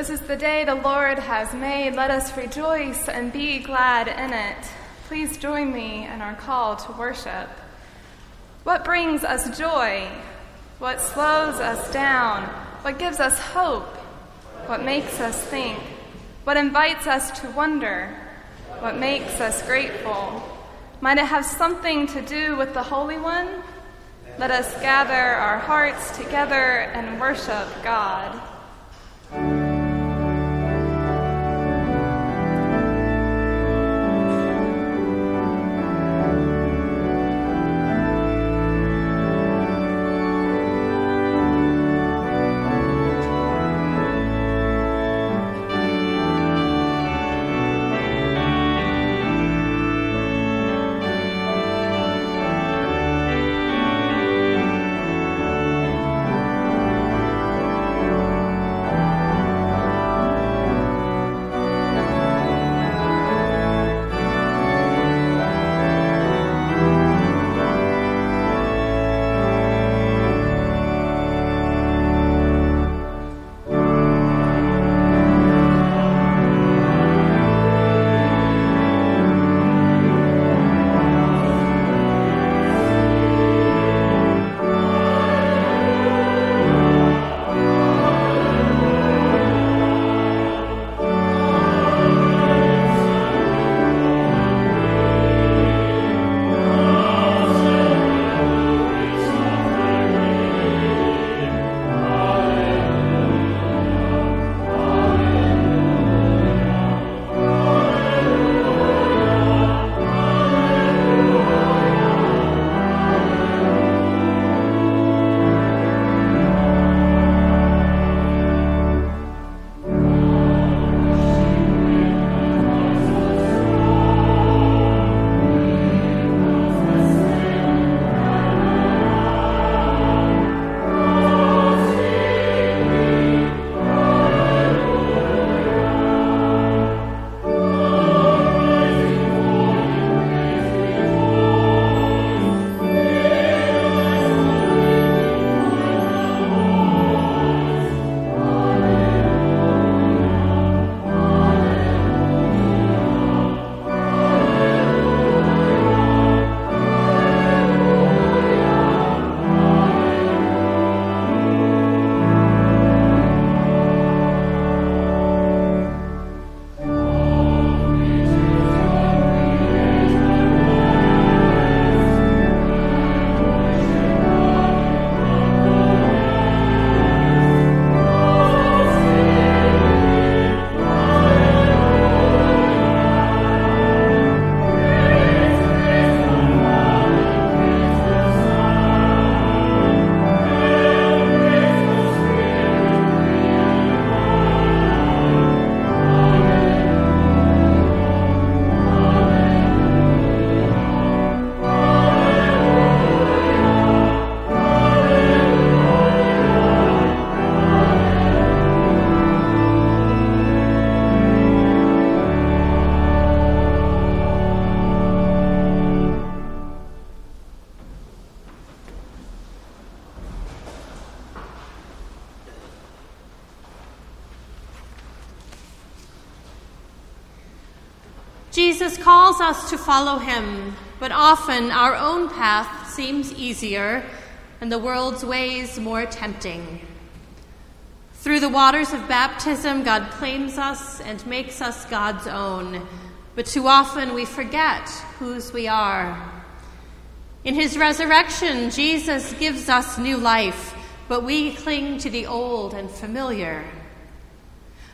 This is the day the Lord has made. Let us rejoice and be glad in it. Please join me in our call to worship. What brings us joy? What slows us down? What gives us hope? What makes us think? What invites us to wonder? What makes us grateful? Might it have something to do with the Holy One? Let us gather our hearts together and worship God. Calls us to follow him, but often our own path seems easier and the world's ways more tempting. Through the waters of baptism, God claims us and makes us God's own, but too often we forget whose we are. In his resurrection, Jesus gives us new life, but we cling to the old and familiar.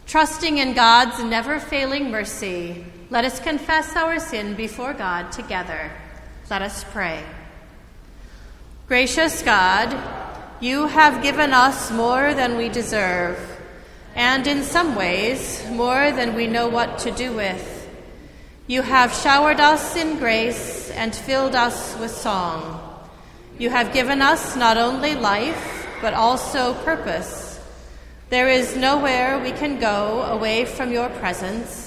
Trusting in God's never failing mercy, let us confess our sin before God together. Let us pray. Gracious God, you have given us more than we deserve, and in some ways, more than we know what to do with. You have showered us in grace and filled us with song. You have given us not only life, but also purpose. There is nowhere we can go away from your presence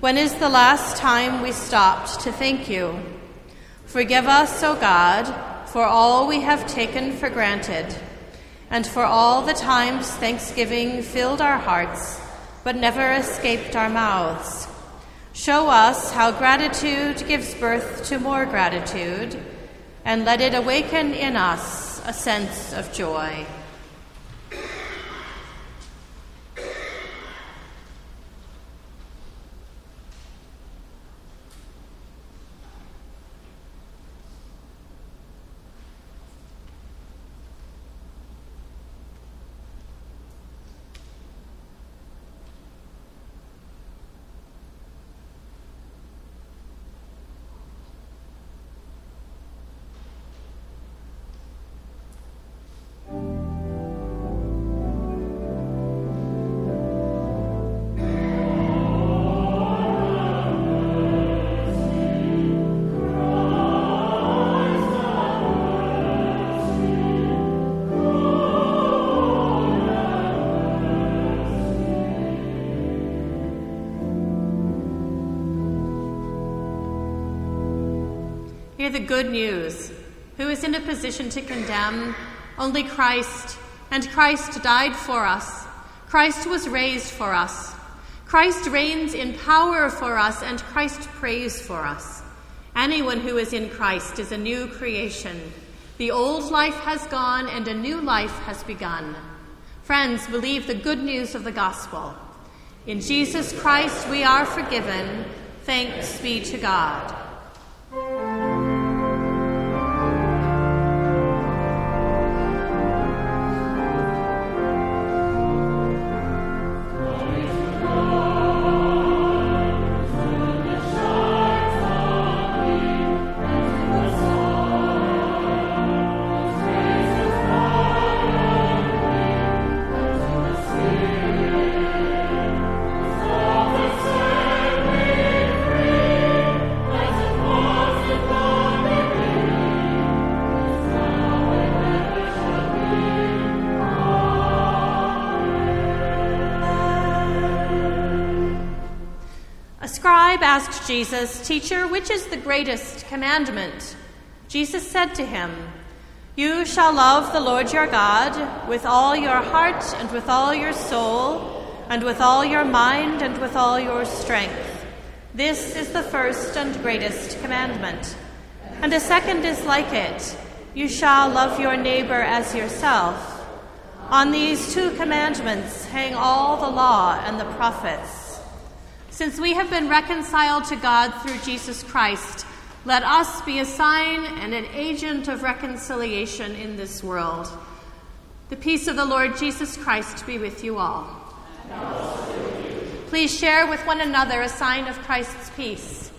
when is the last time we stopped to thank you? Forgive us, O God, for all we have taken for granted, and for all the times thanksgiving filled our hearts, but never escaped our mouths. Show us how gratitude gives birth to more gratitude, and let it awaken in us a sense of joy. Good news. Who is in a position to condemn? Only Christ. And Christ died for us. Christ was raised for us. Christ reigns in power for us, and Christ prays for us. Anyone who is in Christ is a new creation. The old life has gone, and a new life has begun. Friends, believe the good news of the gospel. In Jesus Christ we are forgiven. Thanks be to God. Jesus, Teacher, which is the greatest commandment? Jesus said to him, You shall love the Lord your God with all your heart and with all your soul and with all your mind and with all your strength. This is the first and greatest commandment. And a second is like it You shall love your neighbor as yourself. On these two commandments hang all the law and the prophets. Since we have been reconciled to God through Jesus Christ, let us be a sign and an agent of reconciliation in this world. The peace of the Lord Jesus Christ be with you all. Please share with one another a sign of Christ's peace.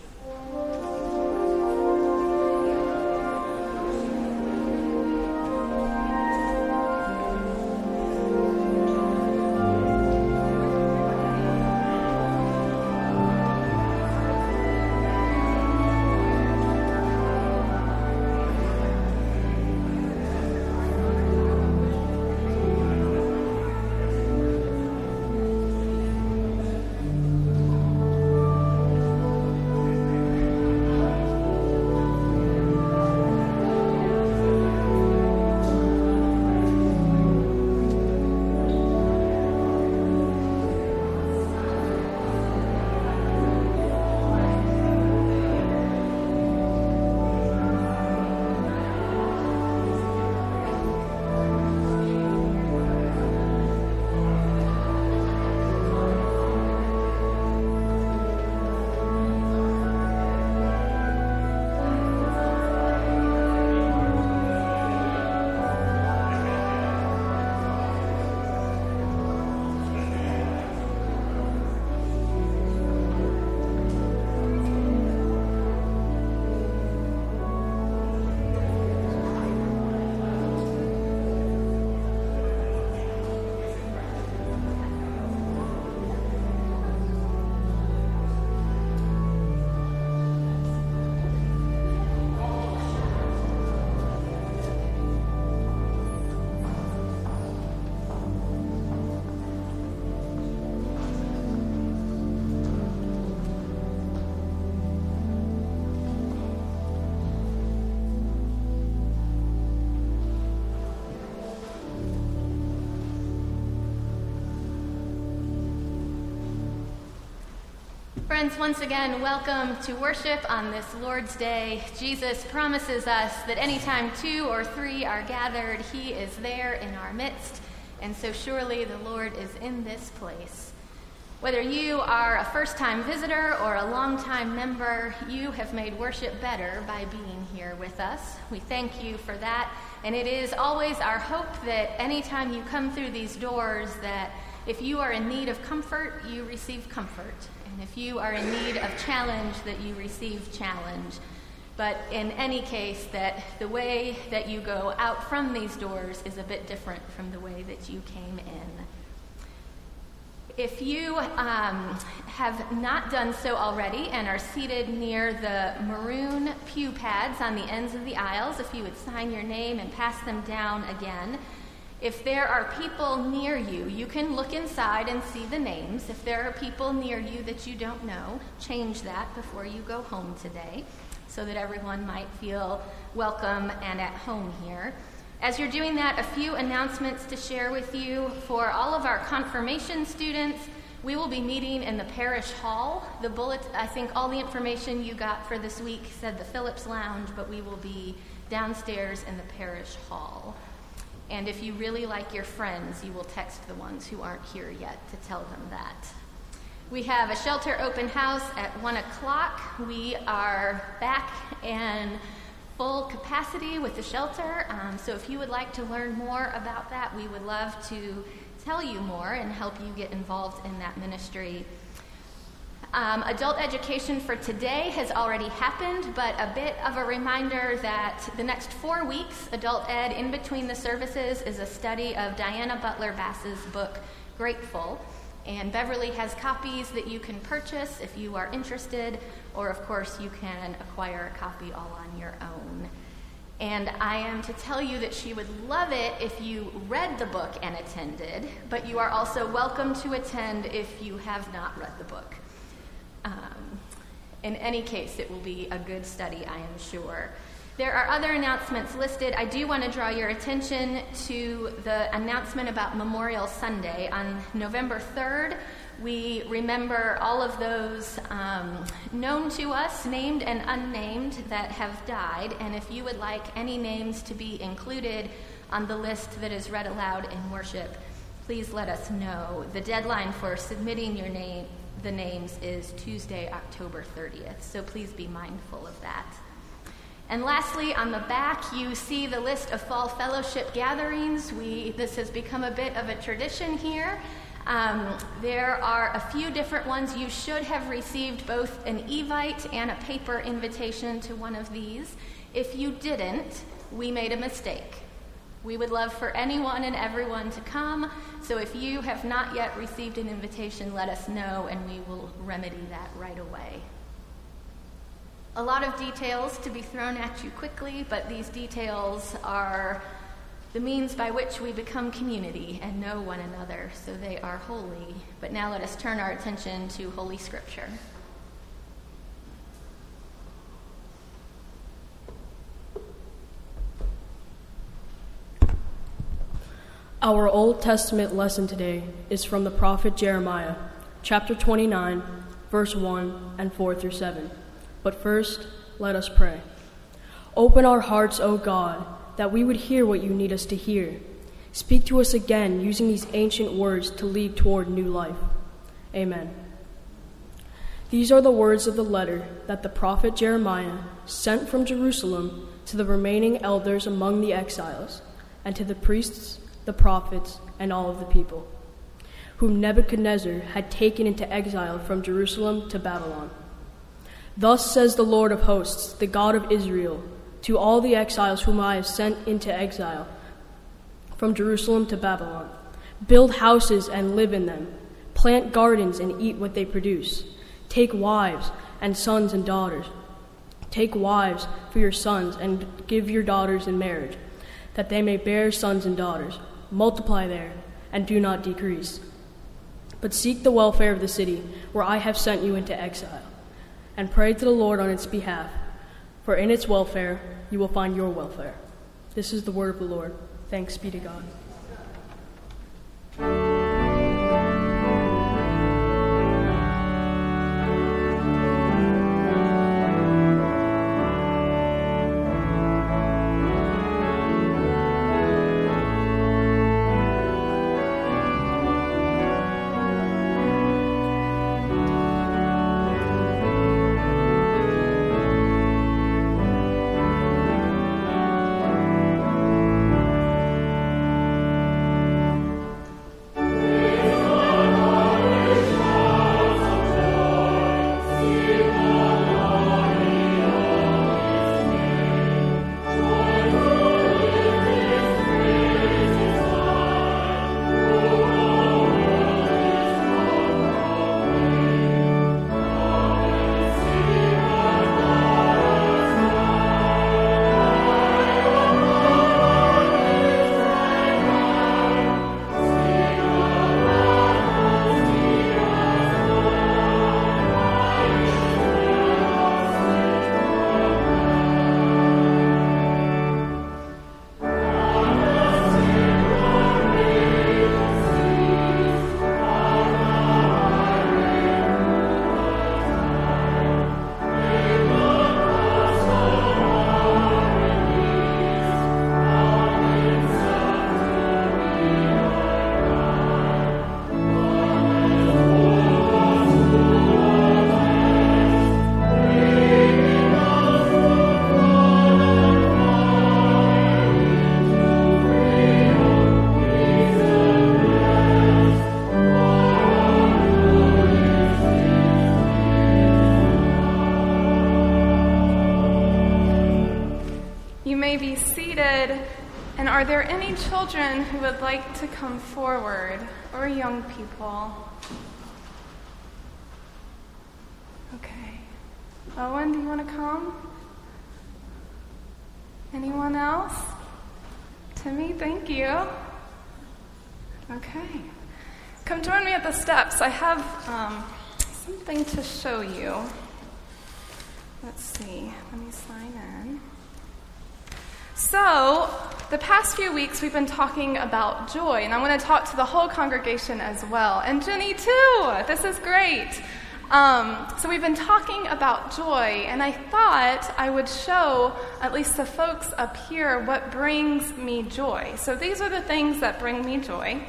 Friends, once again, welcome to worship on this Lord's Day. Jesus promises us that anytime two or three are gathered, He is there in our midst. And so surely the Lord is in this place. Whether you are a first time visitor or a long time member, you have made worship better by being here with us. We thank you for that. And it is always our hope that anytime you come through these doors, that if you are in need of comfort, you receive comfort. And if you are in need of challenge, that you receive challenge. But in any case, that the way that you go out from these doors is a bit different from the way that you came in. If you um, have not done so already and are seated near the maroon pew pads on the ends of the aisles, if you would sign your name and pass them down again, if there are people near you, you can look inside and see the names. If there are people near you that you don't know, change that before you go home today so that everyone might feel welcome and at home here. As you're doing that, a few announcements to share with you. For all of our confirmation students, we will be meeting in the parish hall. The bullet, I think all the information you got for this week said the Phillips Lounge, but we will be downstairs in the parish hall. And if you really like your friends, you will text the ones who aren't here yet to tell them that. We have a shelter open house at 1 o'clock. We are back in full capacity with the shelter. Um, so if you would like to learn more about that, we would love to tell you more and help you get involved in that ministry. Um, adult education for today has already happened, but a bit of a reminder that the next four weeks, adult ed in between the services is a study of Diana Butler Bass's book, Grateful. And Beverly has copies that you can purchase if you are interested, or of course, you can acquire a copy all on your own. And I am to tell you that she would love it if you read the book and attended, but you are also welcome to attend if you have not read the book. Um, in any case, it will be a good study, I am sure. There are other announcements listed. I do want to draw your attention to the announcement about Memorial Sunday. On November 3rd, we remember all of those um, known to us, named and unnamed, that have died. And if you would like any names to be included on the list that is read aloud in worship, please let us know. The deadline for submitting your name the names is Tuesday, October 30th. So please be mindful of that. And lastly, on the back, you see the list of fall fellowship gatherings. We, this has become a bit of a tradition here. Um, there are a few different ones. You should have received both an Evite and a paper invitation to one of these. If you didn't, we made a mistake. We would love for anyone and everyone to come. So if you have not yet received an invitation, let us know and we will remedy that right away. A lot of details to be thrown at you quickly, but these details are the means by which we become community and know one another, so they are holy. But now let us turn our attention to Holy Scripture. Our Old Testament lesson today is from the prophet Jeremiah, chapter 29, verse 1 and 4 through 7. But first, let us pray. Open our hearts, O God, that we would hear what you need us to hear. Speak to us again using these ancient words to lead toward new life. Amen. These are the words of the letter that the prophet Jeremiah sent from Jerusalem to the remaining elders among the exiles and to the priests the prophets, and all of the people, whom Nebuchadnezzar had taken into exile from Jerusalem to Babylon. Thus says the Lord of hosts, the God of Israel, to all the exiles whom I have sent into exile from Jerusalem to Babylon Build houses and live in them, plant gardens and eat what they produce, take wives and sons and daughters. Take wives for your sons and give your daughters in marriage, that they may bear sons and daughters multiply there, and do not decrease. But seek the welfare of the city where I have sent you into exile, and pray to the Lord on its behalf, for in its welfare you will find your welfare. This is the word of the Lord. Thanks be to God. Are there any children who would like to come forward or young people? Okay. Owen, do you want to come? Anyone else? Timmy, thank you. Okay. Come join me at the steps. I have um, something to show you. Let's see. Let me sign in. So, the past few weeks we've been talking about joy, and I want to talk to the whole congregation as well. And Jenny, too. This is great. Um, so, we've been talking about joy, and I thought I would show at least the folks up here what brings me joy. So, these are the things that bring me joy.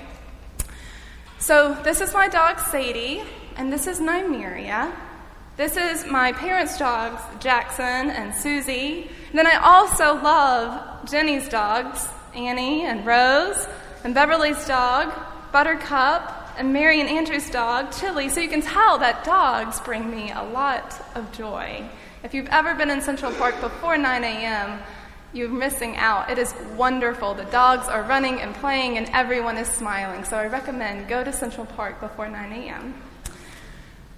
So, this is my dog Sadie, and this is Nymeria. This is my parents' dogs, Jackson and Susie. Then I also love Jenny's dogs, Annie and Rose, and Beverly's dog, Buttercup, and Mary and Andrew's dog, Chili. So you can tell that dogs bring me a lot of joy. If you've ever been in Central Park before 9 a.m., you're missing out. It is wonderful. The dogs are running and playing, and everyone is smiling. So I recommend go to Central Park before 9 a.m.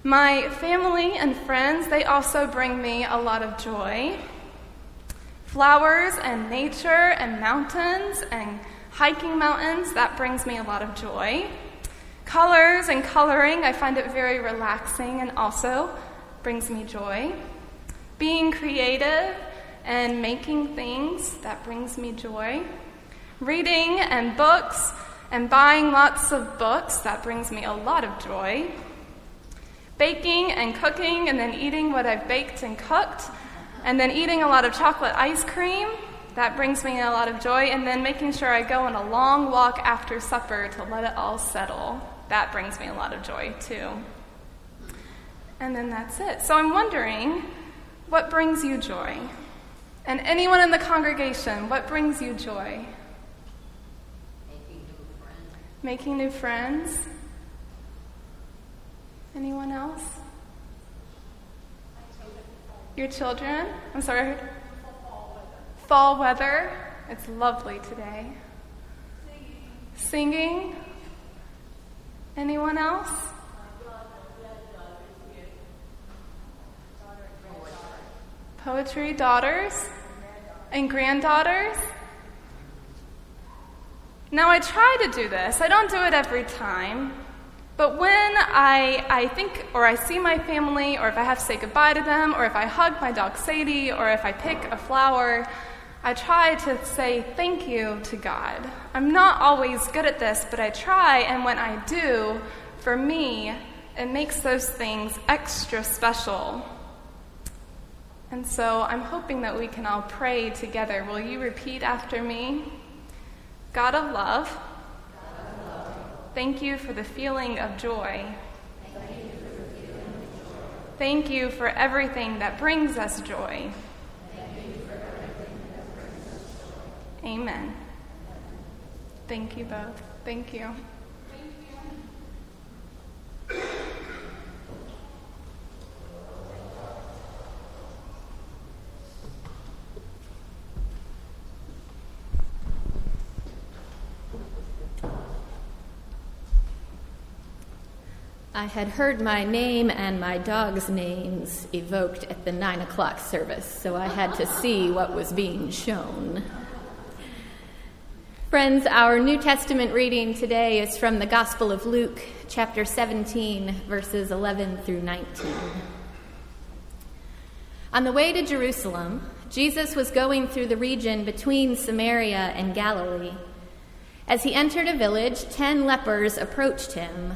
My family and friends, they also bring me a lot of joy. Flowers and nature and mountains and hiking mountains, that brings me a lot of joy. Colors and coloring, I find it very relaxing and also brings me joy. Being creative and making things, that brings me joy. Reading and books and buying lots of books, that brings me a lot of joy. Baking and cooking and then eating what I've baked and cooked, and then eating a lot of chocolate ice cream, that brings me a lot of joy. And then making sure I go on a long walk after supper to let it all settle that brings me a lot of joy too. And then that's it. So I'm wondering, what brings you joy? And anyone in the congregation, what brings you joy? Making new friends. Making new friends? Anyone else? Your children? I'm sorry. Fall weather. It's lovely today. Singing. Anyone else? Poetry, daughters, and granddaughters. Now, I try to do this. I don't do it every time. But when I, I think or I see my family, or if I have to say goodbye to them, or if I hug my dog Sadie, or if I pick a flower, I try to say thank you to God. I'm not always good at this, but I try, and when I do, for me, it makes those things extra special. And so I'm hoping that we can all pray together. Will you repeat after me? God of love, thank you for the feeling of joy. Thank you for everything that brings us joy. Amen. Thank you both. Thank you. I had heard my name and my dog's names evoked at the nine o'clock service, so I had to see what was being shown. Friends, our New Testament reading today is from the Gospel of Luke, chapter 17, verses 11 through 19. On the way to Jerusalem, Jesus was going through the region between Samaria and Galilee. As he entered a village, ten lepers approached him.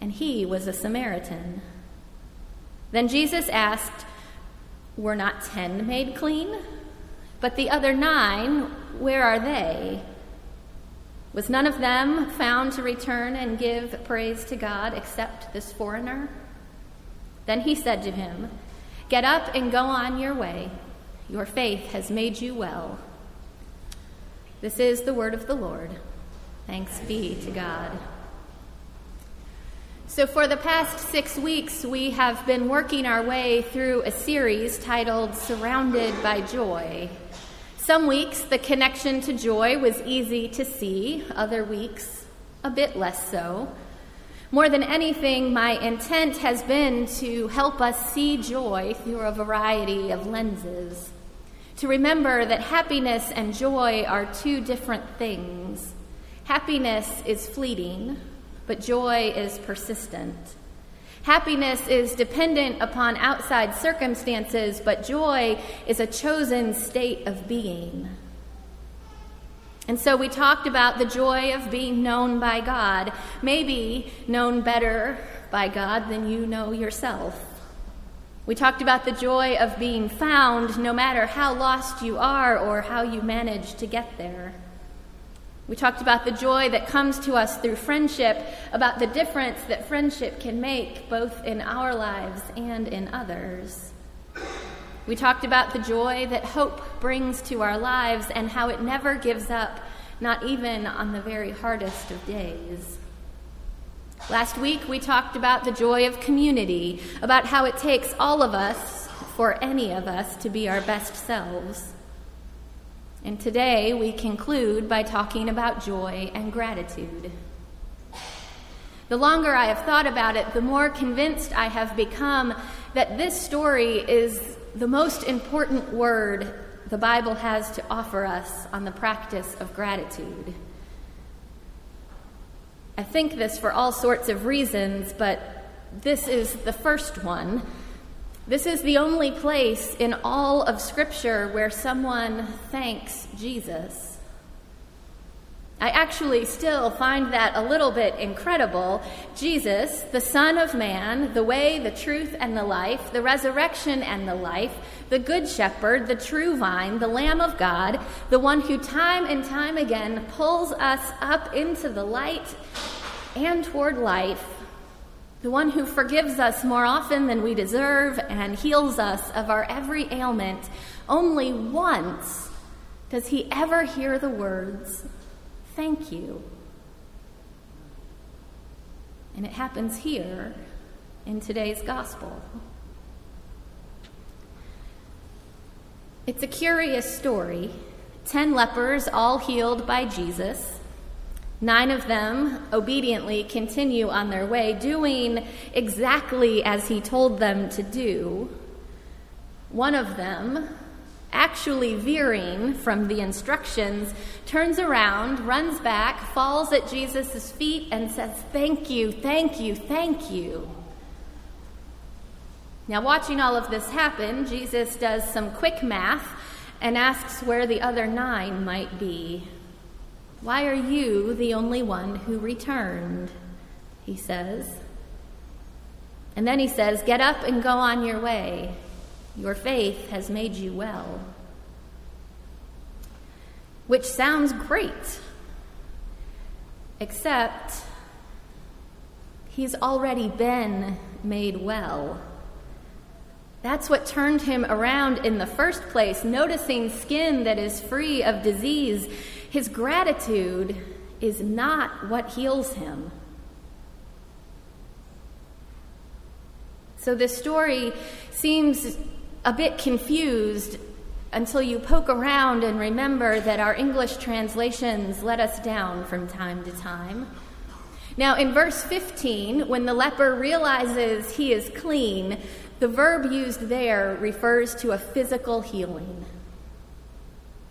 and he was a Samaritan. Then Jesus asked, Were not ten made clean? But the other nine, where are they? Was none of them found to return and give praise to God except this foreigner? Then he said to him, Get up and go on your way. Your faith has made you well. This is the word of the Lord. Thanks be to God. So, for the past six weeks, we have been working our way through a series titled Surrounded by Joy. Some weeks, the connection to joy was easy to see, other weeks, a bit less so. More than anything, my intent has been to help us see joy through a variety of lenses. To remember that happiness and joy are two different things. Happiness is fleeting, but joy is persistent. Happiness is dependent upon outside circumstances, but joy is a chosen state of being. And so we talked about the joy of being known by God, maybe known better by God than you know yourself. We talked about the joy of being found no matter how lost you are or how you manage to get there. We talked about the joy that comes to us through friendship, about the difference that friendship can make both in our lives and in others. We talked about the joy that hope brings to our lives and how it never gives up, not even on the very hardest of days. Last week, we talked about the joy of community, about how it takes all of us, for any of us, to be our best selves. And today we conclude by talking about joy and gratitude. The longer I have thought about it, the more convinced I have become that this story is the most important word the Bible has to offer us on the practice of gratitude. I think this for all sorts of reasons, but this is the first one this is the only place in all of Scripture where someone thanks Jesus. I actually still find that a little bit incredible. Jesus, the Son of Man, the way, the truth, and the life, the resurrection and the life, the Good Shepherd, the true vine, the Lamb of God, the one who time and time again pulls us up into the light and toward life the one who forgives us more often than we deserve and heals us of our every ailment, only once does he ever hear the words, Thank you. And it happens here in today's gospel. It's a curious story. Ten lepers, all healed by Jesus. Nine of them obediently continue on their way, doing exactly as he told them to do. One of them, actually veering from the instructions, turns around, runs back, falls at Jesus' feet, and says, Thank you, thank you, thank you. Now, watching all of this happen, Jesus does some quick math and asks where the other nine might be. Why are you the only one who returned? He says. And then he says, Get up and go on your way. Your faith has made you well. Which sounds great, except he's already been made well. That's what turned him around in the first place, noticing skin that is free of disease his gratitude is not what heals him. So this story seems a bit confused until you poke around and remember that our English translations let us down from time to time. Now, in verse 15, when the leper realizes he is clean, the verb used there refers to a physical healing.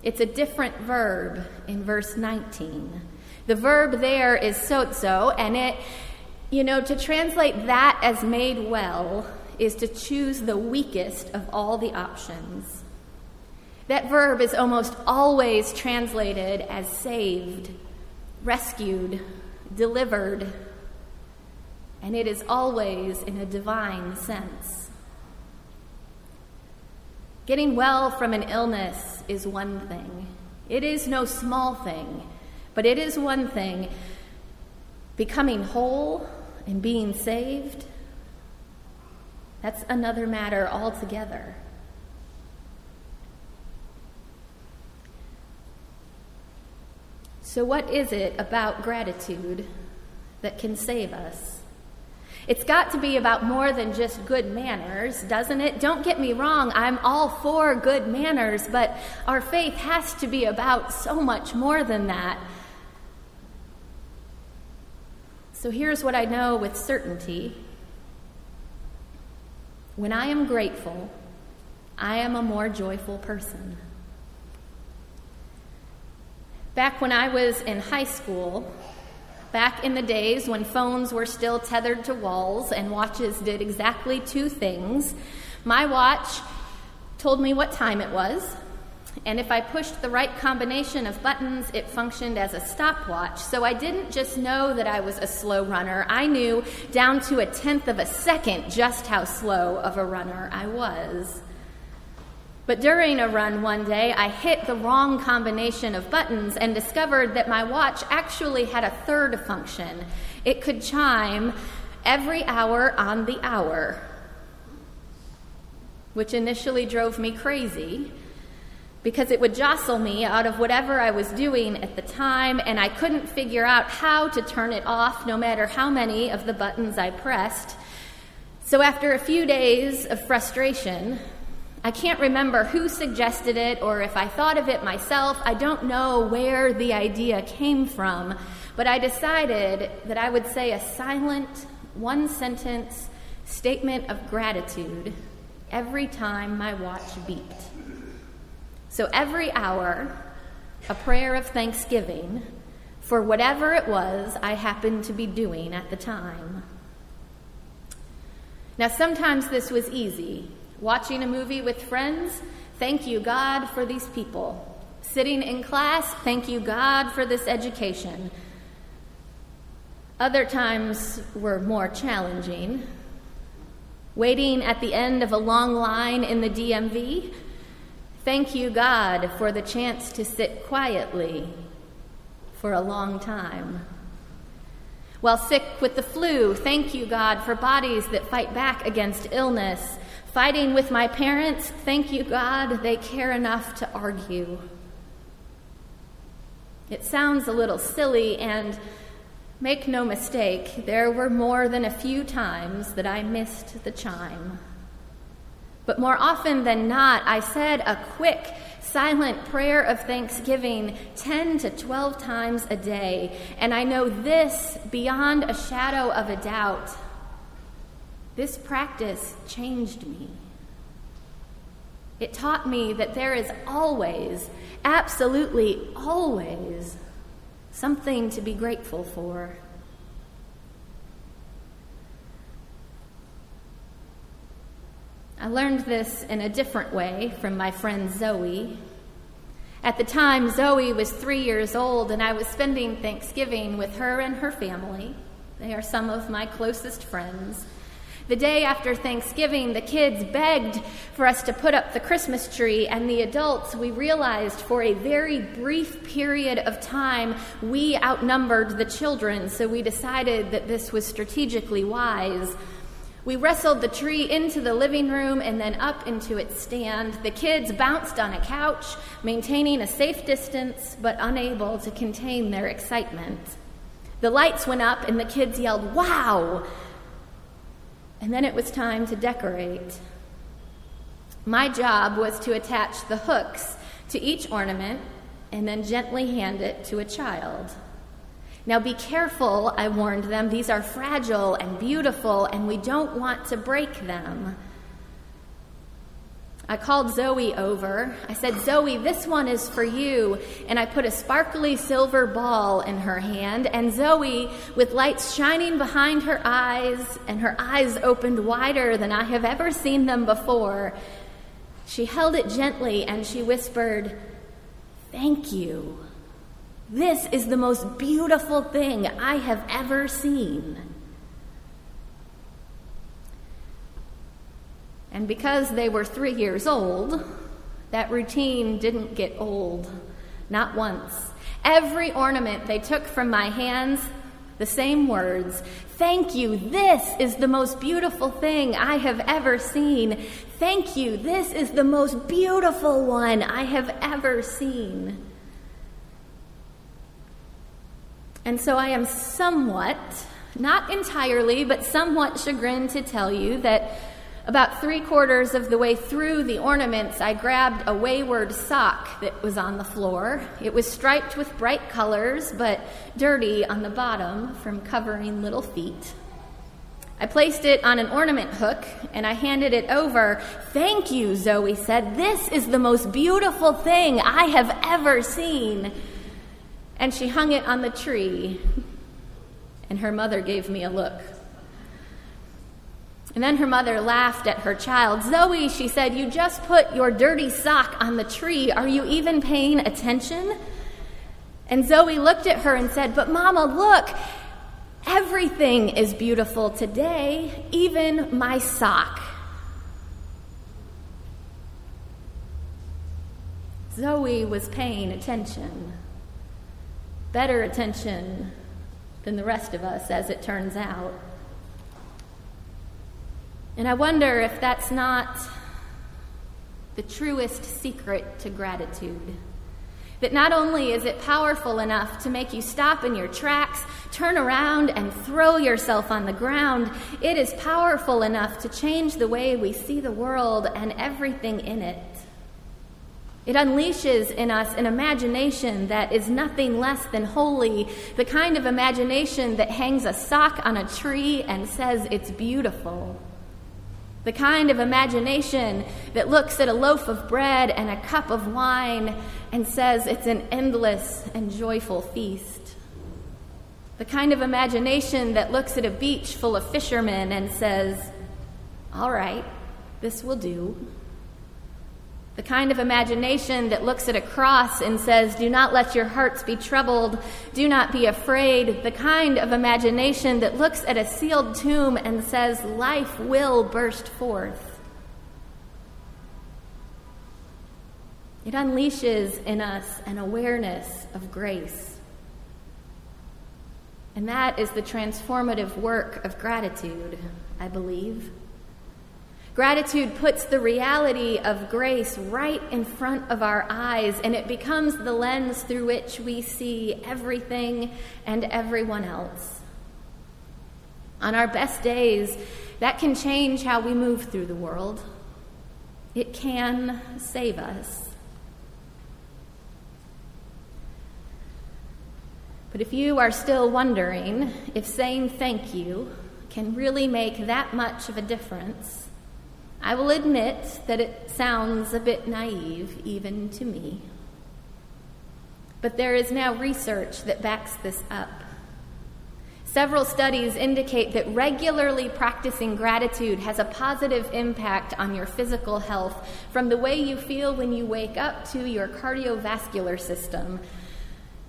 It's a different verb in verse 19. The verb there is sozo, and it, you know, to translate that as made well is to choose the weakest of all the options. That verb is almost always translated as saved, rescued, delivered, and it is always in a divine sense. Getting well from an illness is one thing, it is no small thing, But it is one thing becoming whole and being saved. That's another matter altogether. So, what is it about gratitude that can save us? It's got to be about more than just good manners, doesn't it? Don't get me wrong, I'm all for good manners, but our faith has to be about so much more than that. So here's what I know with certainty when I am grateful, I am a more joyful person. Back when I was in high school, Back in the days when phones were still tethered to walls and watches did exactly two things, my watch told me what time it was, and if I pushed the right combination of buttons, it functioned as a stopwatch. So I didn't just know that I was a slow runner, I knew down to a tenth of a second just how slow of a runner I was. But during a run one day, I hit the wrong combination of buttons and discovered that my watch actually had a third function. It could chime every hour on the hour, which initially drove me crazy because it would jostle me out of whatever I was doing at the time, and I couldn't figure out how to turn it off no matter how many of the buttons I pressed. So, after a few days of frustration, I can't remember who suggested it or if I thought of it myself. I don't know where the idea came from, but I decided that I would say a silent, one sentence statement of gratitude every time my watch beeped. So every hour, a prayer of thanksgiving for whatever it was I happened to be doing at the time. Now, sometimes this was easy. Watching a movie with friends, thank you, God, for these people. Sitting in class, thank you, God, for this education. Other times were more challenging. Waiting at the end of a long line in the DMV, thank you, God, for the chance to sit quietly for a long time. While sick with the flu, thank you, God, for bodies that fight back against illness Fighting with my parents, thank you, God, they care enough to argue. It sounds a little silly, and make no mistake, there were more than a few times that I missed the chime. But more often than not, I said a quick, silent prayer of thanksgiving 10 to 12 times a day. And I know this beyond a shadow of a doubt this practice changed me. It taught me that there is always, absolutely always, something to be grateful for. I learned this in a different way from my friend Zoe. At the time, Zoe was three years old, and I was spending Thanksgiving with her and her family. They are some of my closest friends. The day after Thanksgiving, the kids begged for us to put up the Christmas tree, and the adults, we realized for a very brief period of time, we outnumbered the children, so we decided that this was strategically wise. We wrestled the tree into the living room and then up into its stand. The kids bounced on a couch, maintaining a safe distance, but unable to contain their excitement. The lights went up, and the kids yelled, Wow! And then it was time to decorate. My job was to attach the hooks to each ornament and then gently hand it to a child. Now be careful, I warned them. These are fragile and beautiful, and we don't want to break them. I called Zoe over. I said, Zoe, this one is for you. And I put a sparkly silver ball in her hand. And Zoe, with lights shining behind her eyes and her eyes opened wider than I have ever seen them before, she held it gently and she whispered, Thank you. This is the most beautiful thing I have ever seen. And because they were three years old, that routine didn't get old. not once. Every ornament they took from my hands, the same words Thank you, this is the most beautiful thing I have ever seen. Thank you, this is the most beautiful one I have ever seen. And so I am somewhat, not entirely, but somewhat chagrined to tell you that about three quarters of the way through the ornaments, I grabbed a wayward sock that was on the floor. It was striped with bright colors, but dirty on the bottom from covering little feet. I placed it on an ornament hook and I handed it over. Thank you, Zoe said. This is the most beautiful thing I have ever seen. And she hung it on the tree, and her mother gave me a look. And then her mother laughed at her child. Zoe, she said, you just put your dirty sock on the tree. Are you even paying attention? And Zoe looked at her and said, But Mama, look, everything is beautiful today, even my sock. Zoe was paying attention, better attention than the rest of us, as it turns out. And I wonder if that's not the truest secret to gratitude. That not only is it powerful enough to make you stop in your tracks, turn around, and throw yourself on the ground, it is powerful enough to change the way we see the world and everything in it. It unleashes in us an imagination that is nothing less than holy, the kind of imagination that hangs a sock on a tree and says it's beautiful. The kind of imagination that looks at a loaf of bread and a cup of wine and says it's an endless and joyful feast. The kind of imagination that looks at a beach full of fishermen and says, All right, this will do. The kind of imagination that looks at a cross and says, Do not let your hearts be troubled, do not be afraid. The kind of imagination that looks at a sealed tomb and says, Life will burst forth. It unleashes in us an awareness of grace. And that is the transformative work of gratitude, I believe. Gratitude puts the reality of grace right in front of our eyes, and it becomes the lens through which we see everything and everyone else. On our best days, that can change how we move through the world. It can save us. But if you are still wondering if saying thank you can really make that much of a difference, I will admit that it sounds a bit naive, even to me. But there is now research that backs this up. Several studies indicate that regularly practicing gratitude has a positive impact on your physical health, from the way you feel when you wake up to your cardiovascular system,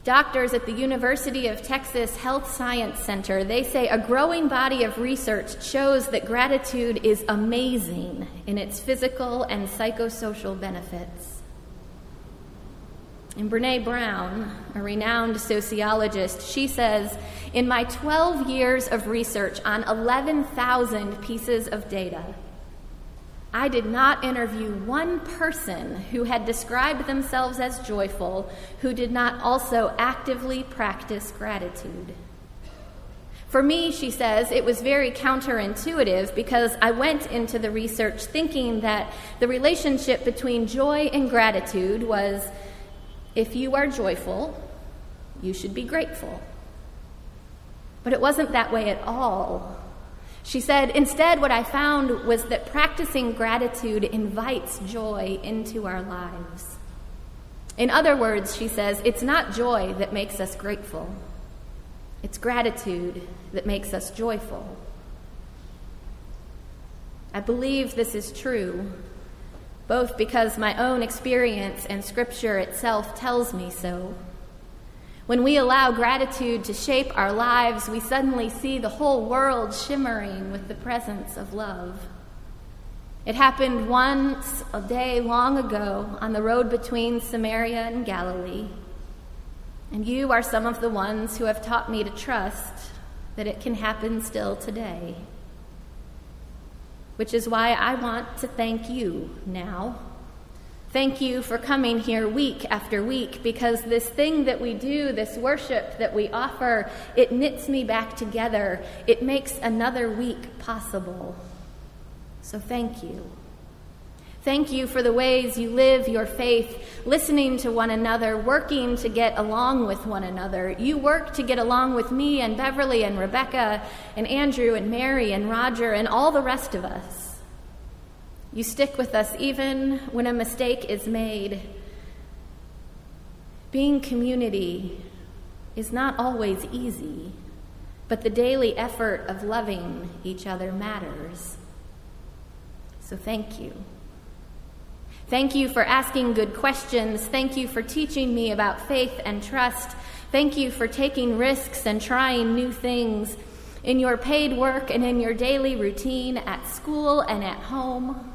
Doctors at the University of Texas Health Science Center, they say a growing body of research shows that gratitude is amazing in its physical and psychosocial benefits. And Brene Brown, a renowned sociologist, she says, in my 12 years of research on 11,000 pieces of data, I did not interview one person who had described themselves as joyful who did not also actively practice gratitude. For me, she says, it was very counterintuitive because I went into the research thinking that the relationship between joy and gratitude was if you are joyful, you should be grateful. But it wasn't that way at all. She said, Instead, what I found was that practicing gratitude invites joy into our lives. In other words, she says, it's not joy that makes us grateful, it's gratitude that makes us joyful. I believe this is true, both because my own experience and Scripture itself tells me so when we allow gratitude to shape our lives, we suddenly see the whole world shimmering with the presence of love. It happened once a day long ago on the road between Samaria and Galilee. And you are some of the ones who have taught me to trust that it can happen still today. Which is why I want to thank you now. Thank you for coming here week after week because this thing that we do, this worship that we offer, it knits me back together. It makes another week possible. So thank you. Thank you for the ways you live your faith, listening to one another, working to get along with one another. You work to get along with me and Beverly and Rebecca and Andrew and Mary and Roger and all the rest of us. You stick with us even when a mistake is made. Being community is not always easy, but the daily effort of loving each other matters. So thank you. Thank you for asking good questions. Thank you for teaching me about faith and trust. Thank you for taking risks and trying new things in your paid work and in your daily routine at school and at home.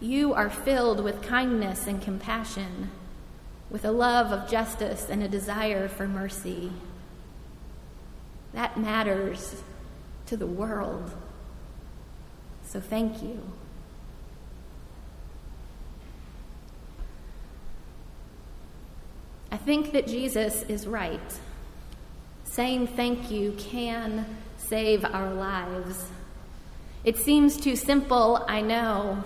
You are filled with kindness and compassion, with a love of justice and a desire for mercy. That matters to the world. So thank you. I think that Jesus is right. Saying thank you can save our lives. It seems too simple, I know,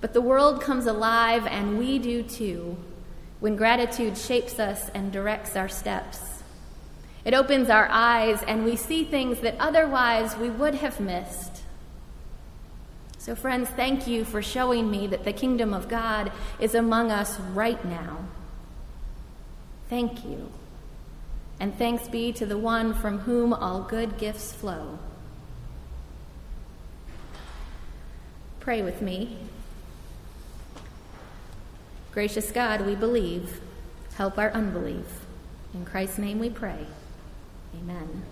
but the world comes alive, and we do too, when gratitude shapes us and directs our steps. It opens our eyes, and we see things that otherwise we would have missed. So, friends, thank you for showing me that the kingdom of God is among us right now. Thank you. And thanks be to the one from whom all good gifts flow. Pray with me. Gracious God, we believe. Help our unbelief. In Christ's name we pray. Amen.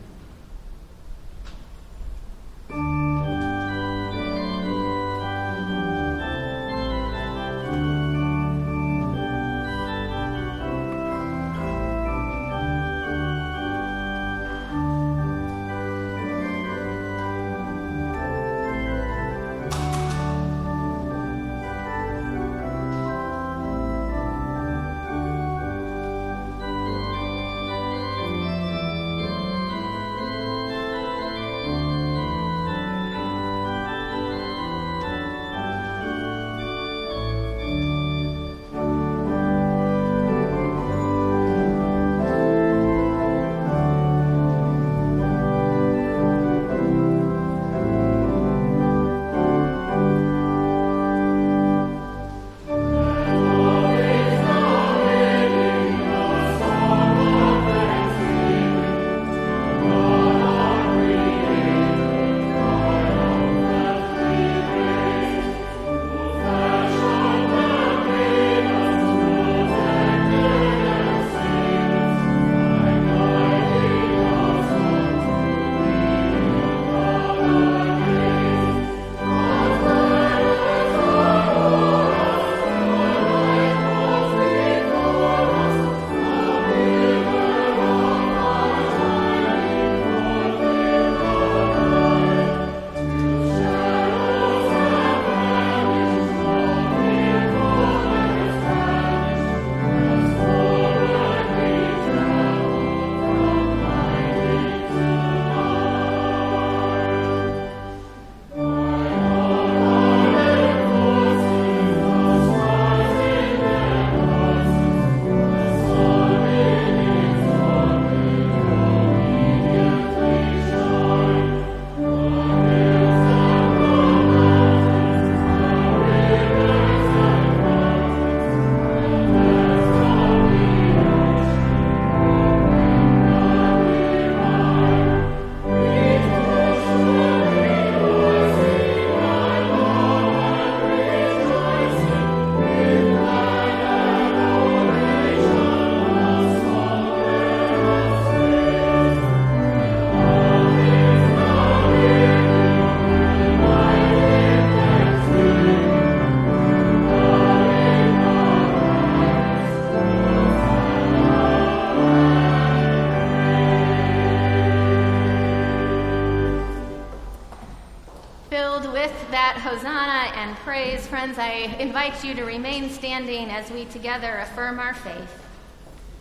Praise, friends, I invite you to remain standing as we together affirm our faith.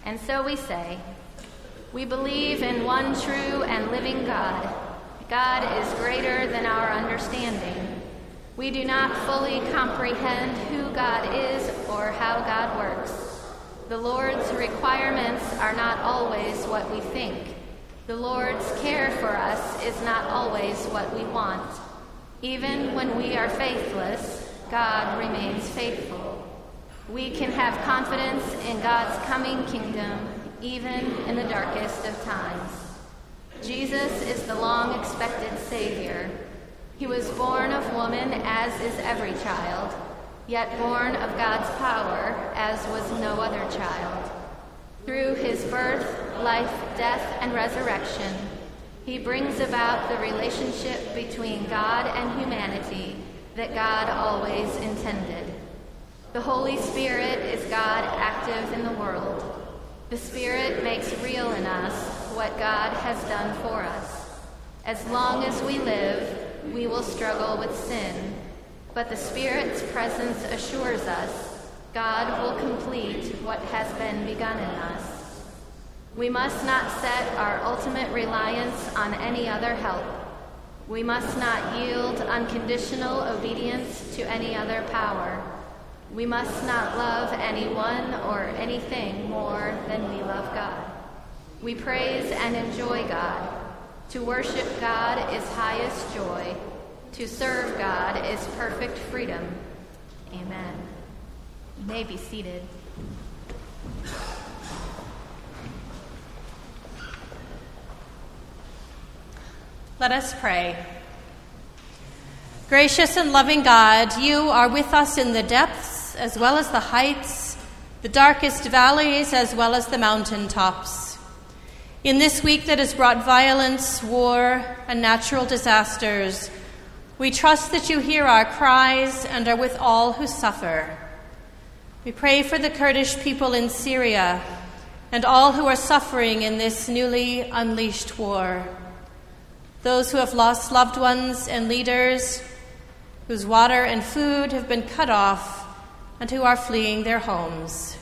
And so we say, We believe in one true and living God. God is greater than our understanding. We do not fully comprehend who God is or how God works. The Lord's requirements are not always what we think. The Lord's care for us is not always what we want. Even when we are faithless, God remains faithful. We can have confidence in God's coming kingdom, even in the darkest of times. Jesus is the long expected Savior. He was born of woman, as is every child, yet born of God's power, as was no other child. Through his birth, life, death, and resurrection, he brings about the relationship between God and humanity that God always intended. The Holy Spirit is God active in the world. The Spirit makes real in us what God has done for us. As long as we live, we will struggle with sin, but the Spirit's presence assures us God will complete what has been begun in us. We must not set our ultimate reliance on any other help. We must not yield unconditional obedience to any other power. We must not love anyone or anything more than we love God. We praise and enjoy God. To worship God is highest joy. To serve God is perfect freedom. Amen. You may be seated. Let us pray. Gracious and loving God, you are with us in the depths as well as the heights, the darkest valleys as well as the mountain tops. In this week that has brought violence, war, and natural disasters, we trust that you hear our cries and are with all who suffer. We pray for the Kurdish people in Syria and all who are suffering in this newly unleashed war those who have lost loved ones and leaders, whose water and food have been cut off, and who are fleeing their homes.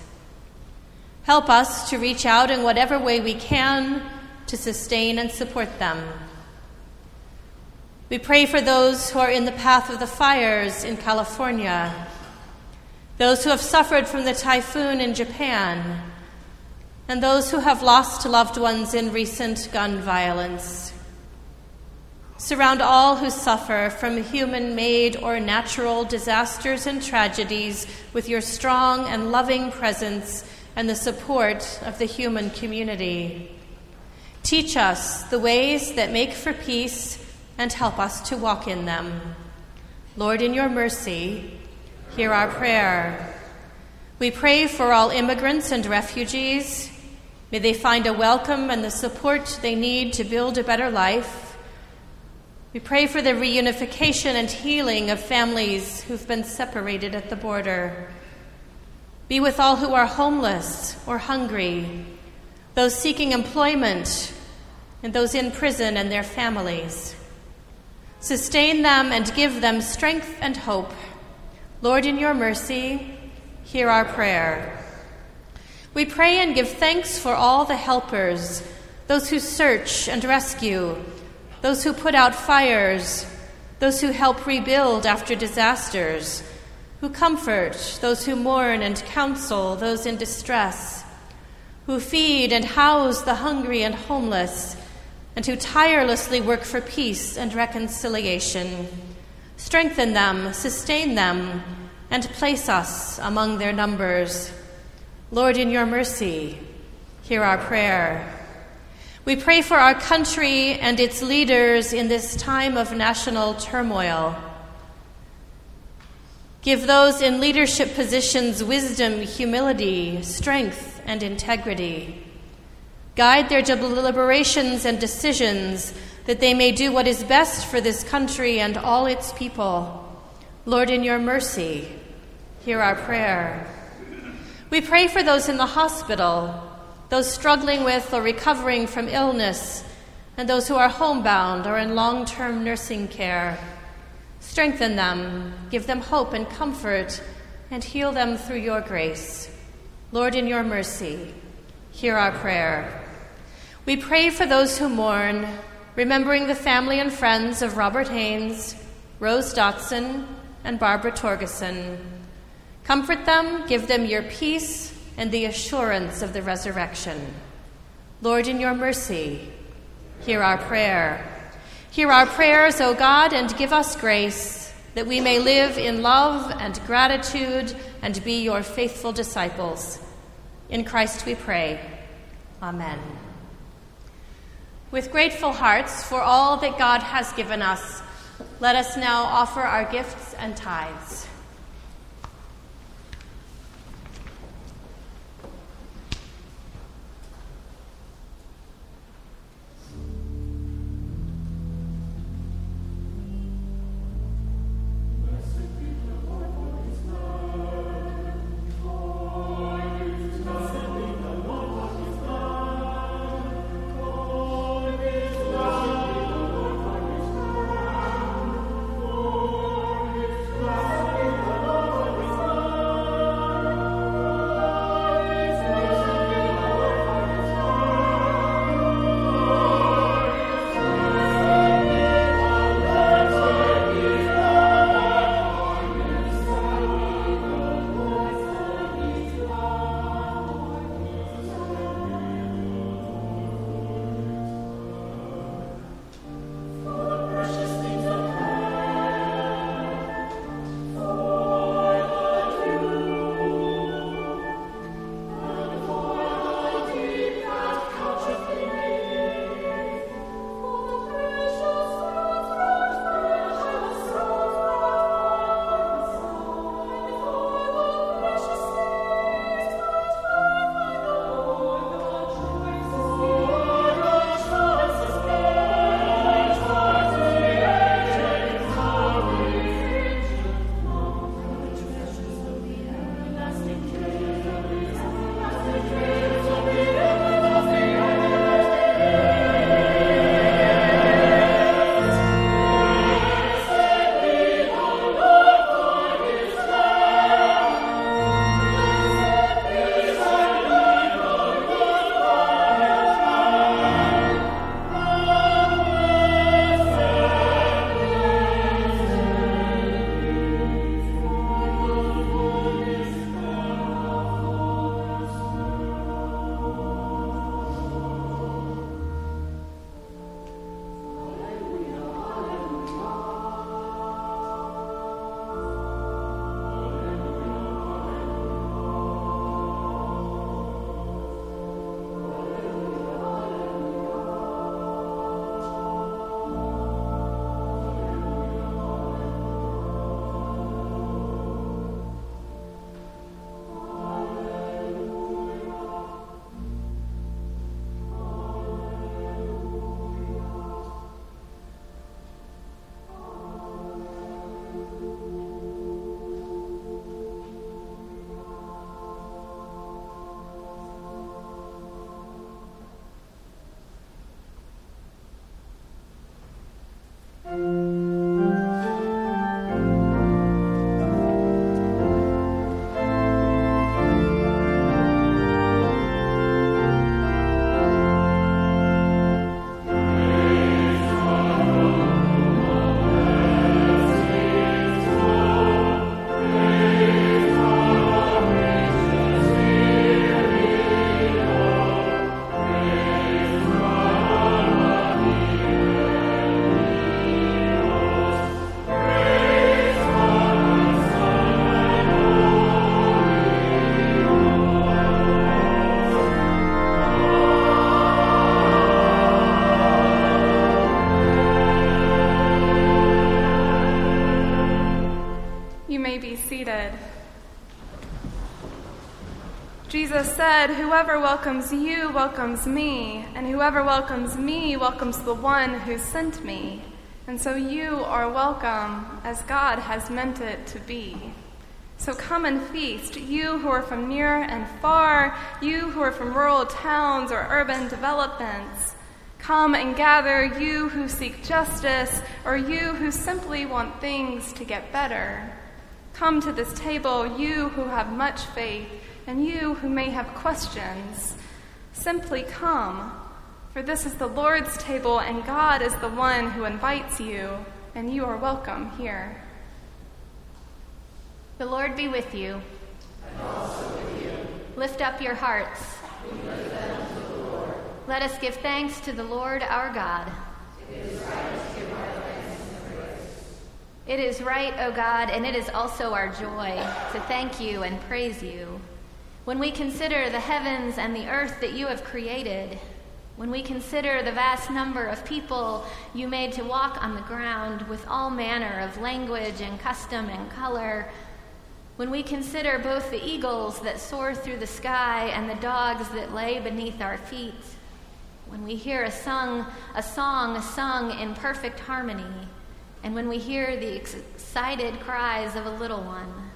Help us to reach out in whatever way we can to sustain and support them. We pray for those who are in the path of the fires in California, those who have suffered from the typhoon in Japan, and those who have lost loved ones in recent gun violence. Surround all who suffer from human made or natural disasters and tragedies with your strong and loving presence and the support of the human community. Teach us the ways that make for peace and help us to walk in them. Lord, in your mercy, hear our prayer. We pray for all immigrants and refugees. May they find a welcome and the support they need to build a better life. We pray for the reunification and healing of families who've been separated at the border. Be with all who are homeless or hungry, those seeking employment, and those in prison and their families. Sustain them and give them strength and hope. Lord, in your mercy, hear our prayer. We pray and give thanks for all the helpers, those who search and rescue those who put out fires, those who help rebuild after disasters, who comfort those who mourn and counsel those in distress, who feed and house the hungry and homeless, and who tirelessly work for peace and reconciliation. Strengthen them, sustain them, and place us among their numbers. Lord, in your mercy, hear our prayer. We pray for our country and its leaders in this time of national turmoil. Give those in leadership positions wisdom, humility, strength, and integrity. Guide their deliberations and decisions that they may do what is best for this country and all its people. Lord, in your mercy, hear our prayer. We pray for those in the hospital those struggling with or recovering from illness, and those who are homebound or in long term nursing care. Strengthen them, give them hope and comfort, and heal them through your grace. Lord, in your mercy, hear our prayer. We pray for those who mourn, remembering the family and friends of Robert Haynes, Rose Dotson, and Barbara Torgeson. Comfort them, give them your peace and the assurance of the resurrection. Lord, in your mercy, hear our prayer. Hear our prayers, O God, and give us grace that we may live in love and gratitude and be your faithful disciples. In Christ we pray. Amen. With grateful hearts for all that God has given us, let us now offer our gifts and tithes. Said, Whoever welcomes you welcomes me, and whoever welcomes me welcomes the one who sent me. And so you are welcome as God has meant it to be. So come and feast, you who are from near and far, you who are from rural towns or urban developments. Come and gather, you who seek justice, or you who simply want things to get better. Come to this table, you who have much faith, and you who may have questions. Simply come, for this is the Lord's table, and God is the one who invites you, and you are welcome here. The Lord be with you. With you. Lift up your hearts. Let us give thanks to the Lord our God. It is right, O God, and it is also our joy to thank you and praise you. When we consider the heavens and the earth that you have created, when we consider the vast number of people you made to walk on the ground with all manner of language and custom and color, when we consider both the eagles that soar through the sky and the dogs that lay beneath our feet, when we hear a, sung, a song sung in perfect harmony, and when we hear the excited cries of a little one,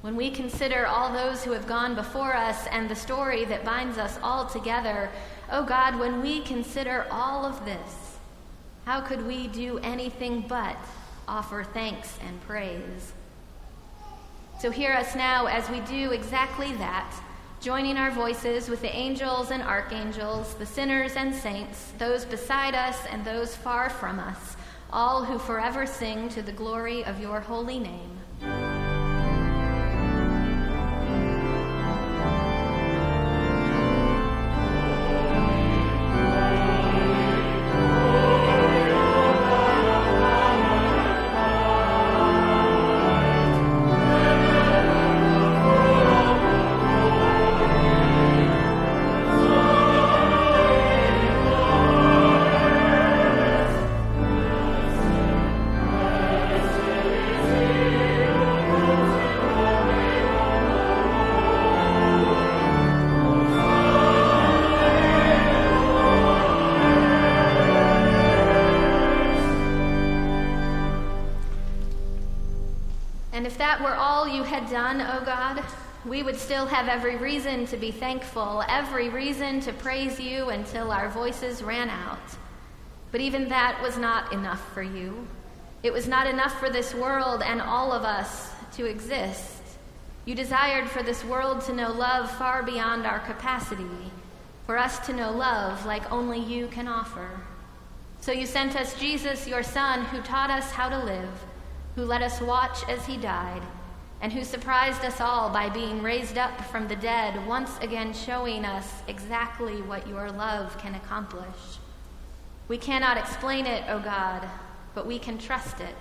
when we consider all those who have gone before us and the story that binds us all together, oh God, when we consider all of this, how could we do anything but offer thanks and praise? So hear us now as we do exactly that joining our voices with the angels and archangels, the sinners and saints, those beside us and those far from us, all who forever sing to the glory of your holy name. Done, O oh God, we would still have every reason to be thankful, every reason to praise you until our voices ran out. But even that was not enough for you. It was not enough for this world and all of us to exist. You desired for this world to know love far beyond our capacity, for us to know love like only you can offer. So you sent us Jesus, your Son, who taught us how to live, who let us watch as he died and who surprised us all by being raised up from the dead, once again showing us exactly what your love can accomplish. We cannot explain it, O God, but we can trust it.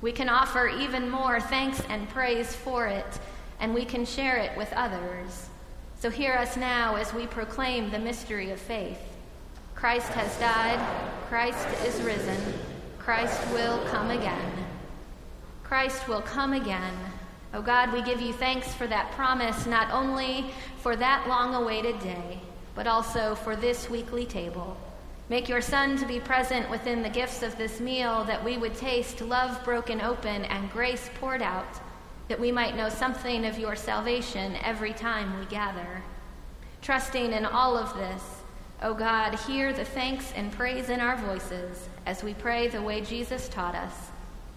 We can offer even more thanks and praise for it, and we can share it with others. So hear us now as we proclaim the mystery of faith. Christ has died, Christ is risen, Christ will come again. Christ will come again. Oh God, we give you thanks for that promise, not only for that long awaited day, but also for this weekly table. Make your Son to be present within the gifts of this meal, that we would taste love broken open and grace poured out, that we might know something of your salvation every time we gather. Trusting in all of this, O oh God, hear the thanks and praise in our voices as we pray the way Jesus taught us.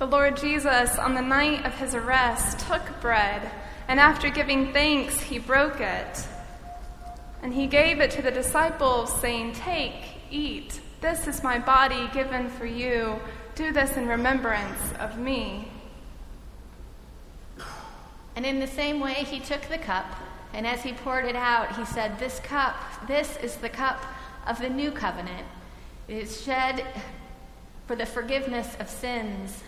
The Lord Jesus, on the night of his arrest, took bread, and after giving thanks, he broke it. And he gave it to the disciples, saying, Take, eat. This is my body given for you. Do this in remembrance of me. And in the same way, he took the cup, and as he poured it out, he said, This cup, this is the cup of the new covenant. It is shed for the forgiveness of sins.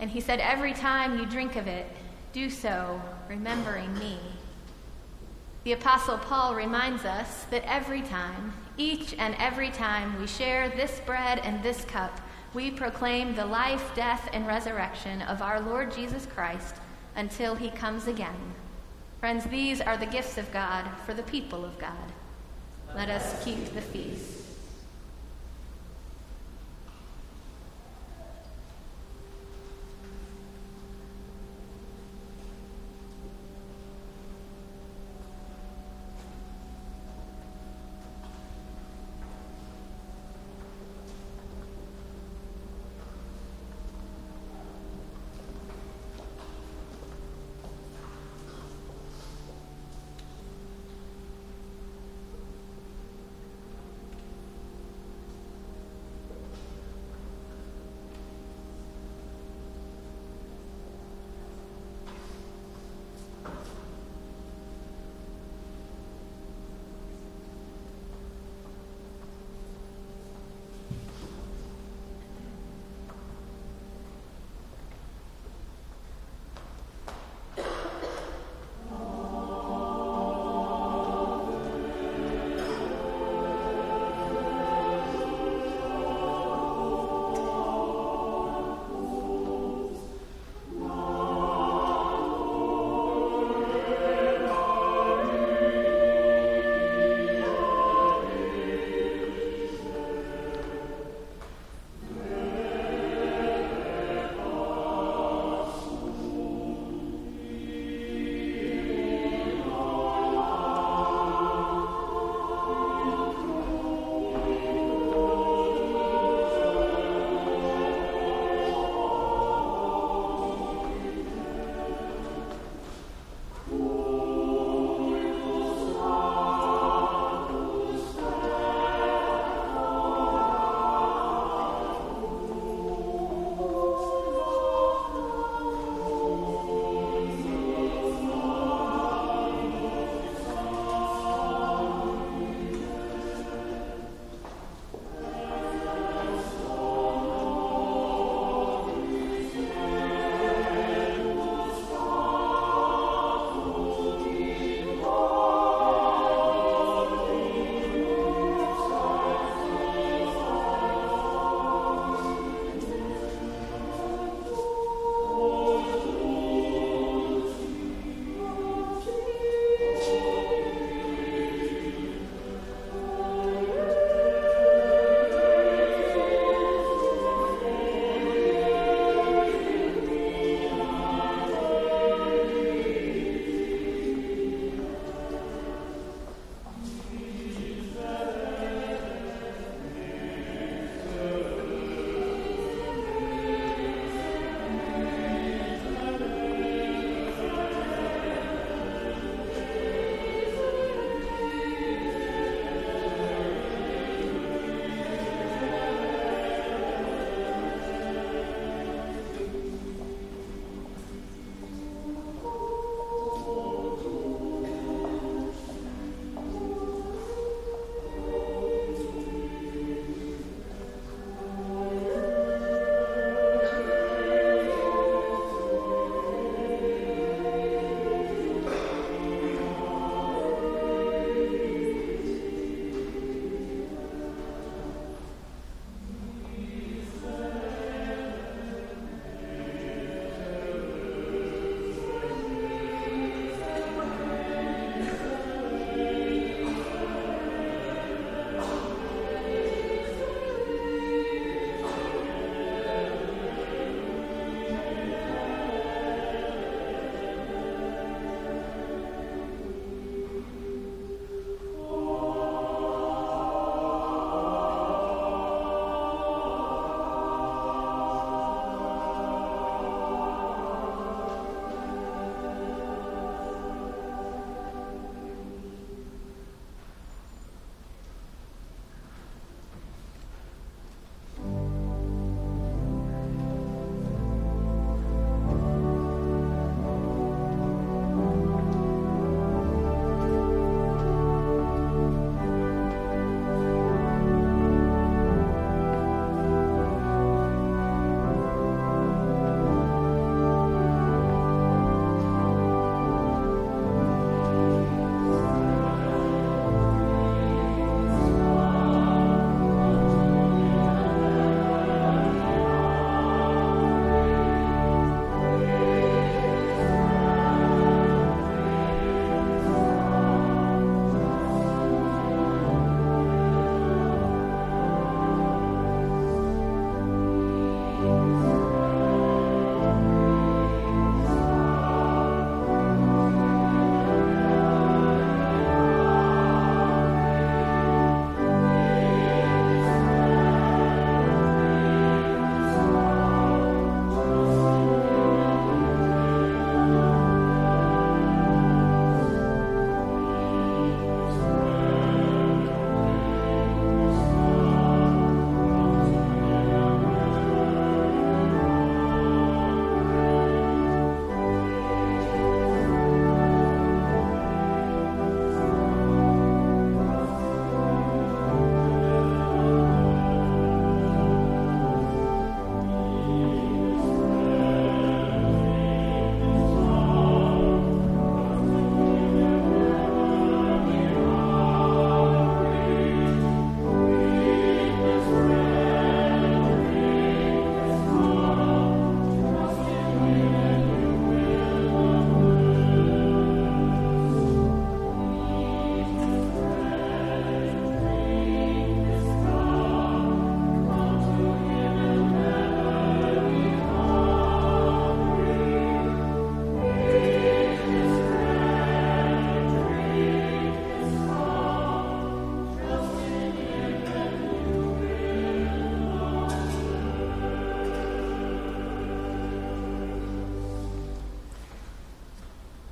And he said, Every time you drink of it, do so remembering me. The Apostle Paul reminds us that every time, each and every time we share this bread and this cup, we proclaim the life, death, and resurrection of our Lord Jesus Christ until he comes again. Friends, these are the gifts of God for the people of God. Let us keep the feast.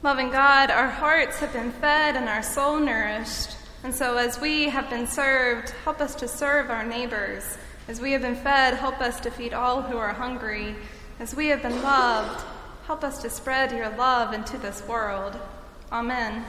Loving God, our hearts have been fed and our soul nourished. And so, as we have been served, help us to serve our neighbors. As we have been fed, help us to feed all who are hungry. As we have been loved, help us to spread your love into this world. Amen.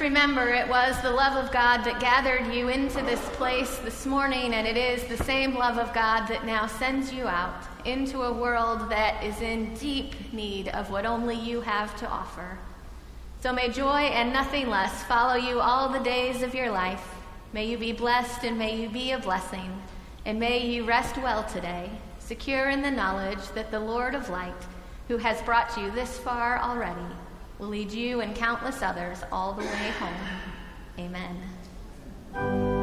Remember it was the love of God that gathered you into this place this morning, and it is the same love of God that now sends you out into a world that is in deep need of what only you have to offer. So may joy and nothing less follow you all the days of your life. May you be blessed and may you be a blessing. And may you rest well today, secure in the knowledge that the Lord of light, who has brought you this far already, will lead you and countless others all the way home. Amen.